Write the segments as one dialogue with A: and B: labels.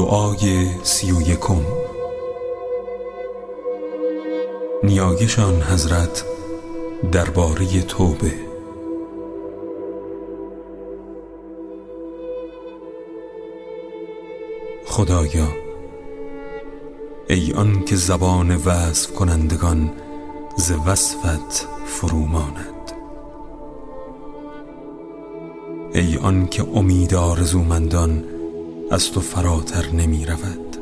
A: دعای سی و یکم. نیایشان حضرت درباره توبه. خدایا ای آن که زبان وصف کنندگان ز وصفت فروماند. ای آن که امید آرزومندان از تو فراتر نمی رود.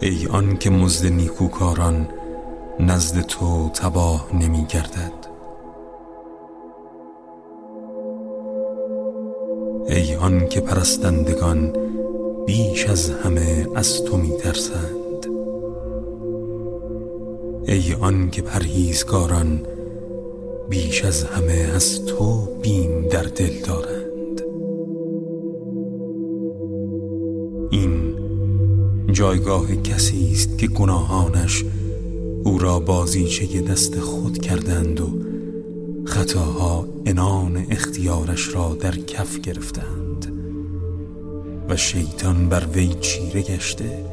A: ای آن که مزد نیکوکاران نزد تو تباه نمی گردد. ای آن که پرستندگان بیش از همه از تو می ترسند. ای آن که پرهیزکاران بیش از همه از تو بیم در دل دارند. جایگاه کسی است که گناهانش او را بازیچه دست خود کردند و خطاها انان اختیارش را در کف گرفتند و شیطان بر وی چیره گشته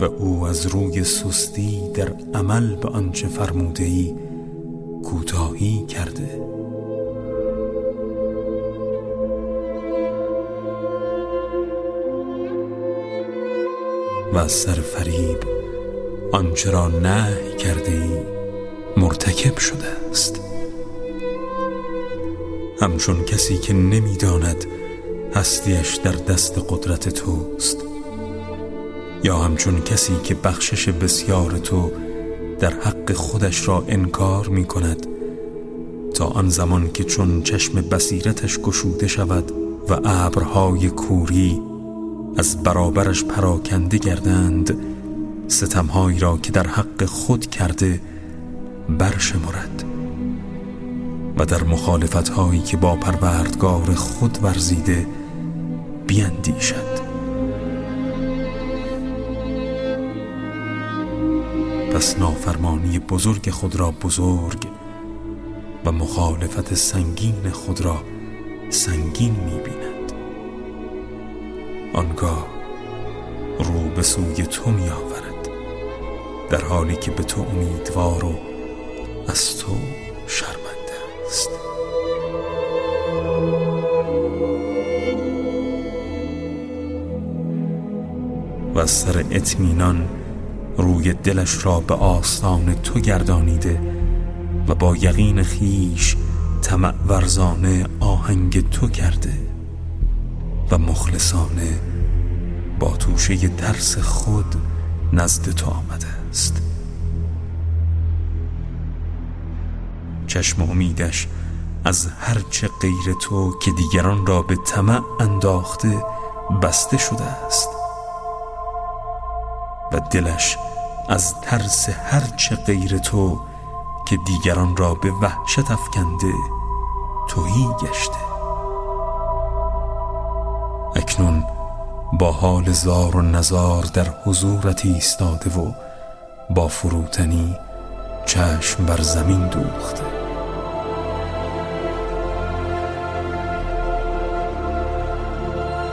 A: و او از روی سستی در عمل به آنچه فرموده ای کوتاهی کرده. و از سر فریب آنچه را نهی کرده مرتکب شده است. همچون کسی که نمی‌داند هستیش در دست قدرت توست یا همچون کسی که بخشش بسیار تو در حق خودش را انکار می کند تا آن زمان که چون چشم بصیرتش گشوده شود و ابرهای کوری از برابرش پراکنده گردند ستمهایی را که در حق خود کرده برشمرد و در مخالفت هایی که با پروردگار خود ورزیده بیندیشد. پس نافرمانی بزرگ خود را بزرگ و مخالفت سنگین خود را سنگین می‌بیند. آنگاه رو به سوی تو می آورد در حالی که به تو امیدوار و از تو شرمنده است. و از سر اطمینان روی دلش را به آستان تو گردانیده و با یقین خیش طمع ورزانه آهنگ تو کرده. و مخلصانه با توشه ترس خود نزد تو آمده است. چشم امیدش از هرچه غیر تو که دیگران را به طمع انداخته بسته شده است. و دلش از ترس هرچه غیر تو که دیگران را به وحشت افکنده توهی گشته. اکنون با حال زار و نزار در حضورت ایستاده و با فروتنی چشم بر زمین دوخته.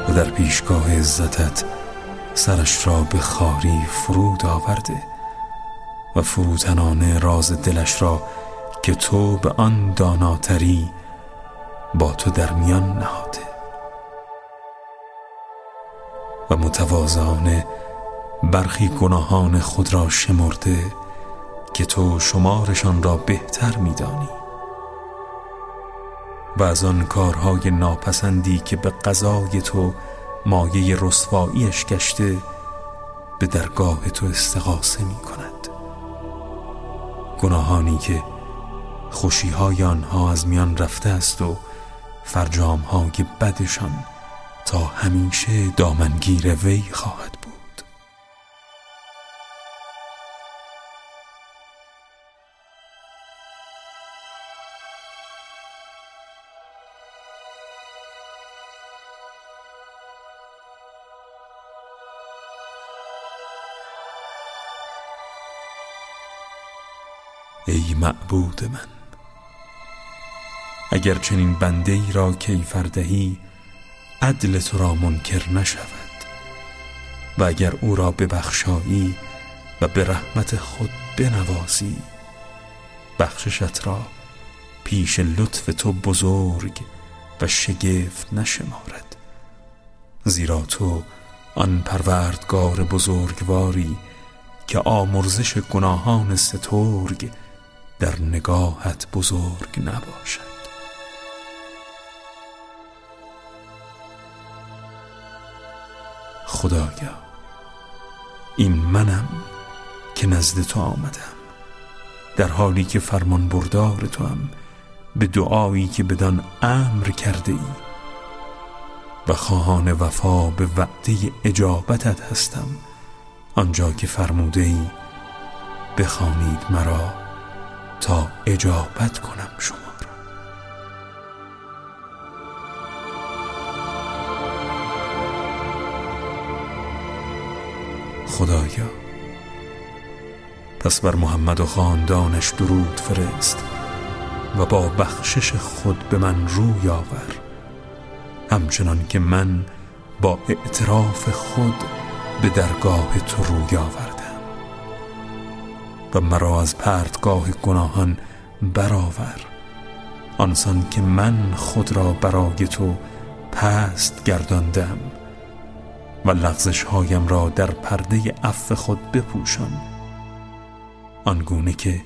A: و در پیشگاه عزتت سرش را به خاری فرود آورده و فروتنانه راز دلش را که تو به آن داناتری با تو در میان نهاده. و متوازانه برخی گناهان خود را شمرده که تو شمارشان را بهتر میدانی. و از آن کارهای ناپسندی که به قضای تو مایه رسواییش گشته به درگاه تو استغاثه می کند گناهانی که خوشیهای آنها از میان رفته است و فرجامهای بدشان تا همیشه دامنگیر وی خواهد بود. ای معبود من اگر چنین بنده ای را کیفر دهی عدل تو را منکر نشود. و اگر او را ببخشایی و به رحمت خود بنوازی بخششت را پیش لطف تو بزرگ و شگفت نشمارد. زیرا تو آن پروردگار بزرگواری که آمرزش گناهان سترگ در نگاهت بزرگ نباشد. خدایا. این منم که نزد تو آمدم. در حالی که فرمان بردار تو هم به دعایی که بدان امر کرده ای و خواهان وفا به وعده اجابتت هستم. آنجا که فرموده ای بخوانید مرا تا اجابت کنم شما. خدایا. پس بر محمد و خاندانش درود فرست و با بخشش خود به من روی آور. همچنان که من با اعتراف خود به درگاه تو روی آوردم و مرا از پرتگاه گناهان برآور. آنسان که من خود را برای تو پست گرداندم و لغزش هایم را در پرده عفو خود بپوشان. آنگونه که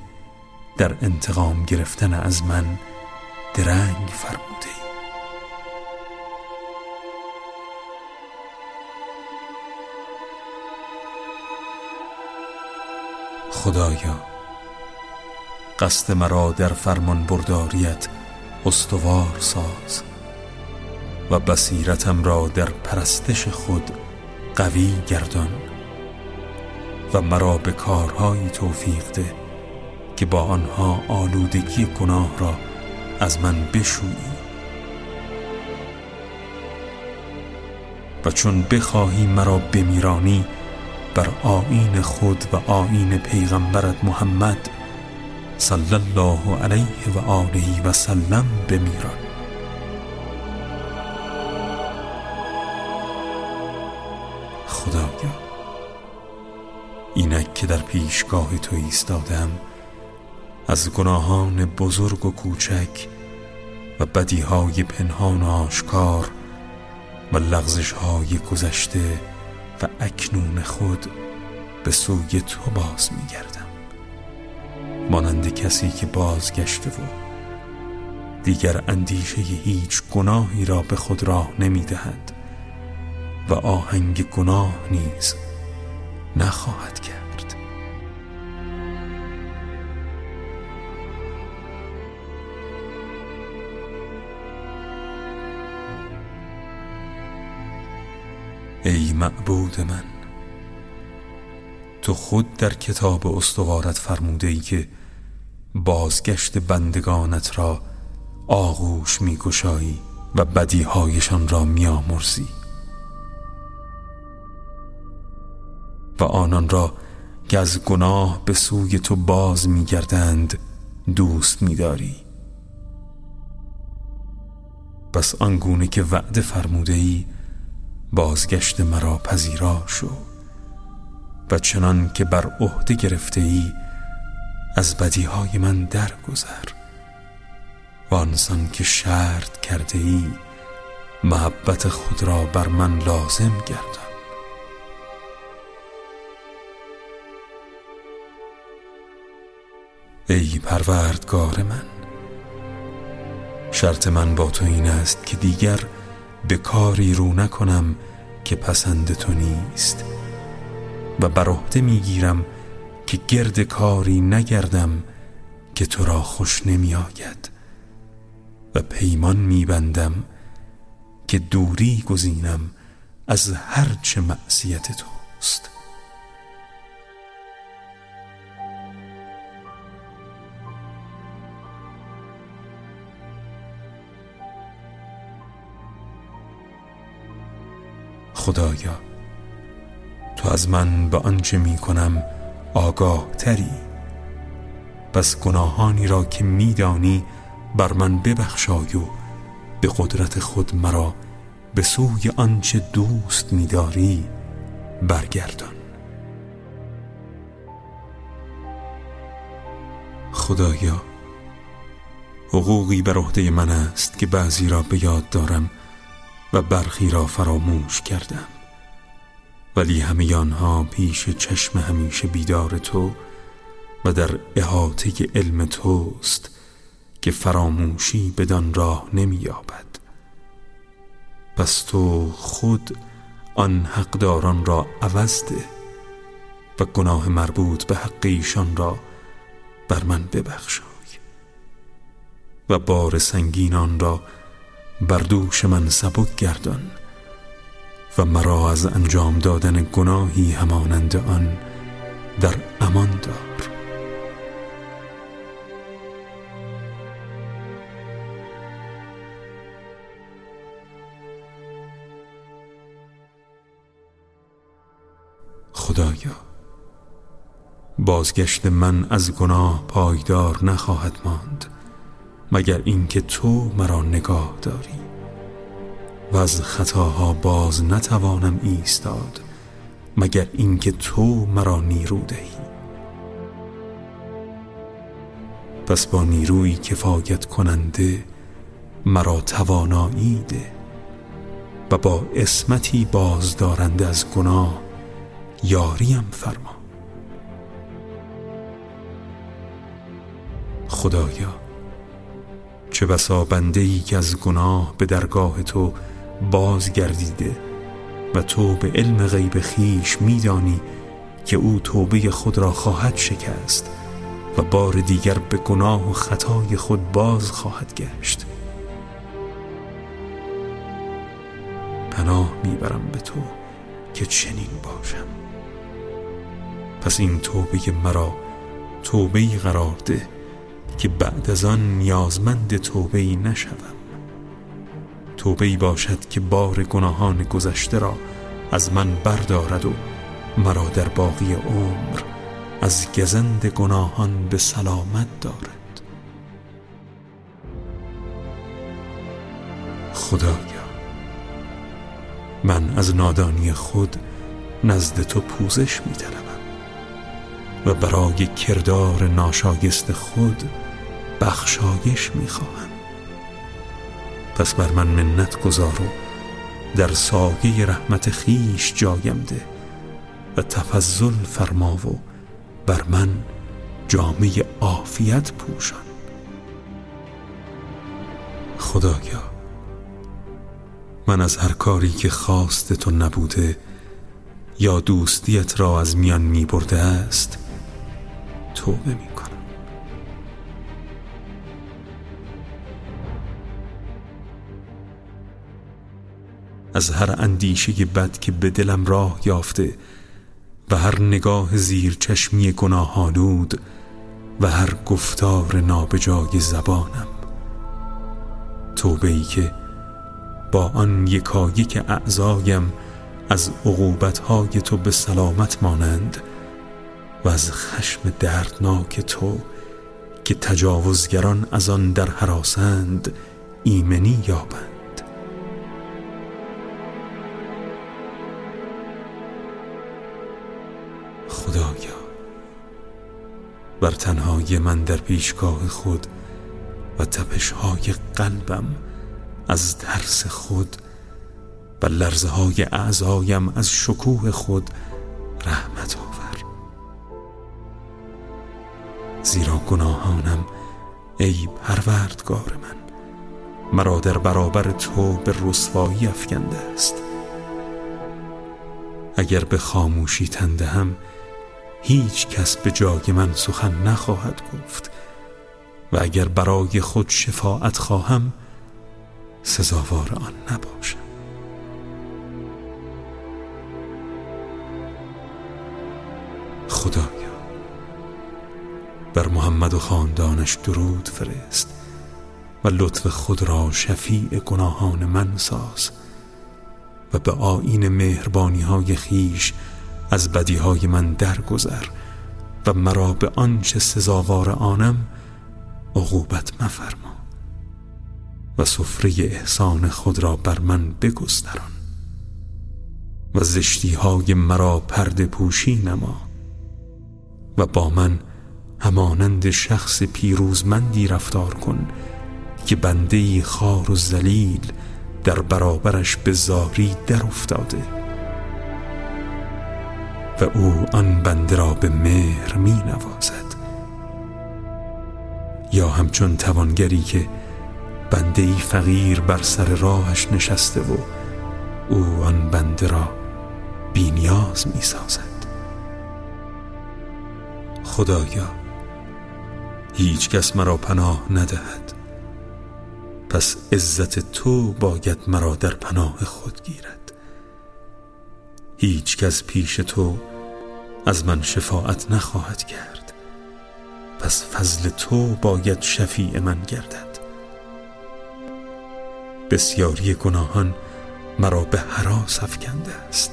A: در انتقام گرفتن از من درنگ فرموده ای. خدایا قصد مرا در فرمان برداریت استوار ساز و بصیرتم را در پرستش خود قوی گردان و مرا به کارهایی توفیق ده که با آنها آلودگی گناه را از من بشویی. و چون بخواهی مرا بمیرانی بر آین خود و آین پیغمبرت محمد صلی الله علیه و آله و سلم بمیران. خدایا اینک که در پیشگاه تو ایستادم از گناهان بزرگ و کوچک و بدیهای پنهان و آشکار و لغزش های گذشته و اکنون خود به سوی تو باز میگردم. مانند کسی که بازگشته و دیگر اندیشه هیچ گناهی را به خود راه نمی‌دهد. و آهنگ گناه نیز نخواهد کرد. ای معبود من تو خود در کتاب استوارت فرموده ای که بازگشت بندگانت را آغوش میگشایی و بدیهایشان را میامرزی. و آنان را که از گناه به سوی تو باز میگردند دوست میداری. پس آنگونه که وعده فرموده ای بازگشت مرا پذیرا شو. و چنان که بر عهده گرفته ای از بدیهای من درگذر. و آنسان که شرط کرده ای محبت خود را بر من لازم گردان. ای پروردگار من شرط من با تو این است که دیگر به کاری رو نکنم که پسند تو نیست و بر عهده می‌گیرم که گرد کاری نگردم که تو را خوش نمی آید و پیمان میبندم که دوری گزینم از هر چه معصیت توست. خدایا تو از من به آنچه می کنم آگاه تری. پس گناهانی را که میدانی بر من ببخشای و به قدرت خود مرا به سوی آنچه دوست می‌داری برگردان. خدایا حقوقی بر عهده من است که بعضی را به یاد دارم. و برخی را فراموش کردم. ولی همه آنها پیش چشم همیشه بیدار تو و در احاطه علم توست که فراموشی بدان راه نمییابد. پس تو خود آن حقداران را عوض ده و گناه مربوط به حق ایشان را بر من ببخشای و بار سنگینان را بر دوش من سبک گردان و مرا از انجام دادن گناهی همانند آن در امان دار. خدایا بازگشت من از گناه پایدار نخواهد ماند. مگر اینکه تو مرا نگاه داری؟ و از خطاها باز نتوانم ایستاد مگر اینکه تو مرا نیرو دهی؟ پس با نیروی کفایت کننده مرا توانایی ده و با اسمتی بازدارنده از گناه یاریم فرما. خدایا چه بسا بنده ای که از گناه به درگاه تو بازگردیده و تو به علم غیب خیش میدانی که او توبه خود را خواهد شکست و بار دیگر به گناه و خطای خود باز خواهد گشت. پناه می‌برم به تو که چنین باشم. پس این توبه مرا توبه قرار ده. که بعد از آن نیازمند توبه ای نشوم. توبه ای باشد که بار گناهان گذشته را از من بردارد و مرا در باقی عمر از گزند گناهان به سلامت دارد. خدایا من از نادانی خود نزد تو پوزش می و برای کردار ناشایست خود بخشایش می‌خواهم. پس بر من منت گذار و در سایه رحمت خیش جایم ده و تفضل فرما و بر من جامعه عافیت پوشان. خدایا من از هر کاری که خواست تو نبوده یا دوستیت را از میان می برده است توبه می از هر اندیشه بد که به دلم راه یافته و هر نگاه زیر چشمی گناهانود و هر گفتار نابجای زبانم. توبه ای که با آن یکایک اعضایم از عقوبتهای تو به سلامت مانند و از خشم دردناک تو که تجاوزگران از آن در حراسند ایمنی یابند. بر تنهای من در پیشگاه خود و تپشهای قلبم از ترس خود و لرزه های اعضایم از شکوه خود رحمت آور. زیرا گناهانم ای پروردگار من مرا در برابر تو به رسوایی افکنده است. اگر به خاموشی تندهم هیچ کس به جای من سخن نخواهد گفت و اگر برای خود شفاعت خواهم سزاوار آن نباشم. خدایا بر محمد و خاندانش درود فرست و لطف خود را شفیع گناهان من ساز و به آین مهربانی های خیش از بدی های من درگذر و مرا به آنچه سزاوار آنم عقوبت مفرما و سفره احسان خود را بر من بگستران و زشتی های مرا پرده پوشی نما و با من همانند شخص پیروزمندی رفتار کن که بنده خار و زلیل در برابرش به زاری در افتاده. و او آن بنده را به مهر می نوازد. یا همچون توانگری که بنده ای فقیر بر سر راهش نشسته و او آن بنده را بینیاز می سازد. خدایا هیچ کس مرا پناه ندهد. پس عزت تو باید مرا در پناه خود گیرد. هیچ کس پیش تو از من شفاعت نخواهد کرد. پس فضل تو باید شفیع من گردد. بسیاری گناهان مرا به حراس افکنده است.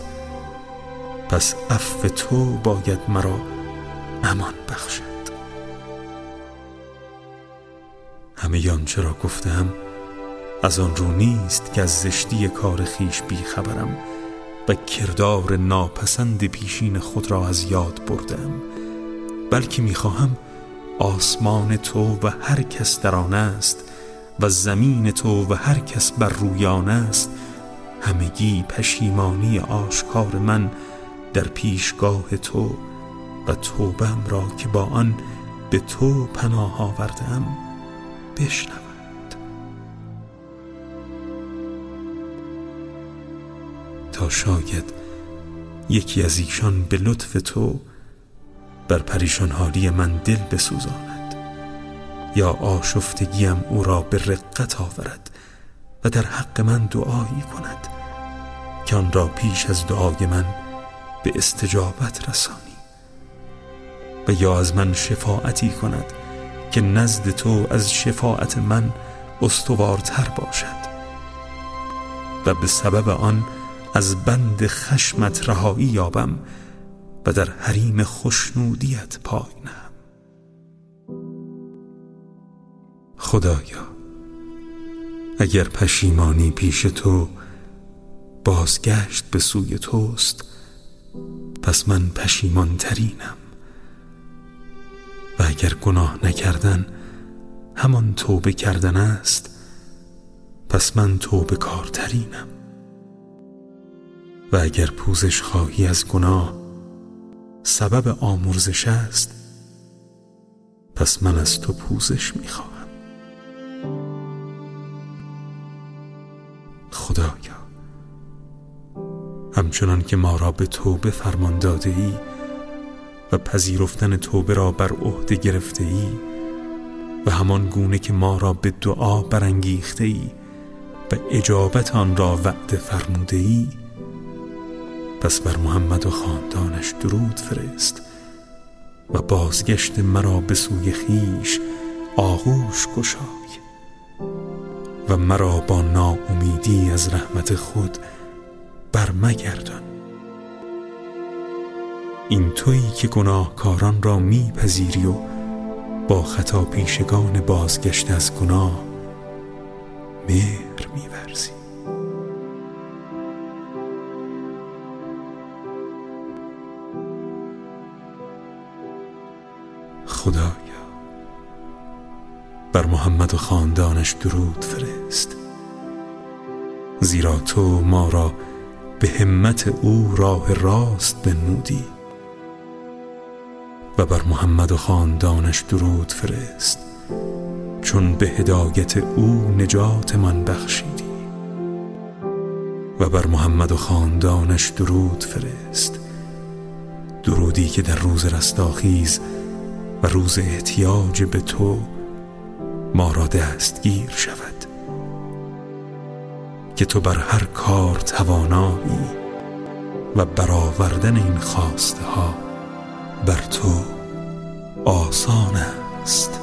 A: پس عفو تو باید مرا امان بخشد. همه آنچه را گفتم از آن رو نیست که از زشتی کار خیش بیخبرم. و کردار ناپسند پیشین خود را از یاد بردم. بلکه می‌خواهم آسمان تو و هر کس در آن است و زمین تو و هر کس بر رویان است. همگی پشیمانی آشکار من در پیشگاه تو و توبم را که با آن به تو پناه آوردم. بشنود شاید یکی از ایشان به لطف تو بر پریشان حالی من دل بسوزاند یا آشفتگیم او را به رقت آورد و در حق من دعایی کند که آن را پیش از دعای من به استجابت رسانی و یا از من شفاعتی کند که نزد تو از شفاعت من استوارتر باشد و به سبب آن از بند خشمت رهایی یابم و در حریم خوشنودیت پای نهم. خدایا اگر پشیمانی پیش تو بازگشت به سوی توست پس من پشیمان ترینم و اگر گناه نکردن همان توبه کردن است پس من توبه کارترینم و اگر پوزش خواهی از گناه سبب آمرزش است. پس من از تو پوزش می‌خواهم. خدایا همچنان که ما را به توبه فرمان داده ای و پذیرفتن توبه را بر عهده گرفته ای و همان گونه که ما را به دعا برانگیخته ای و اجابت آن را وعده فرموده ای پس بر محمد و خاندانش درود فرست و بازگشت مرا به سوی خیش آغوش گشای و مرا با ناامیدی از رحمت خود برمگردان. این تویی که گناهکاران را میپذیری و با خطا پیشگان بازگشت از گناه مهر میورزی. خدایا. بر محمد و خاندانش درود فرست. زیرا تو ما را به همت او راه راست بنمودی. و بر محمد و خاندانش درود فرست. چون به هدایت او نجات من بخشیدی. و بر محمد و خاندانش درود فرست. درودی که در روز رستاخیز و روز احتیاج به تو ما را دستگیر شود. که تو بر هر کار توانایی و برآوردن این خواسته ها بر تو آسان است.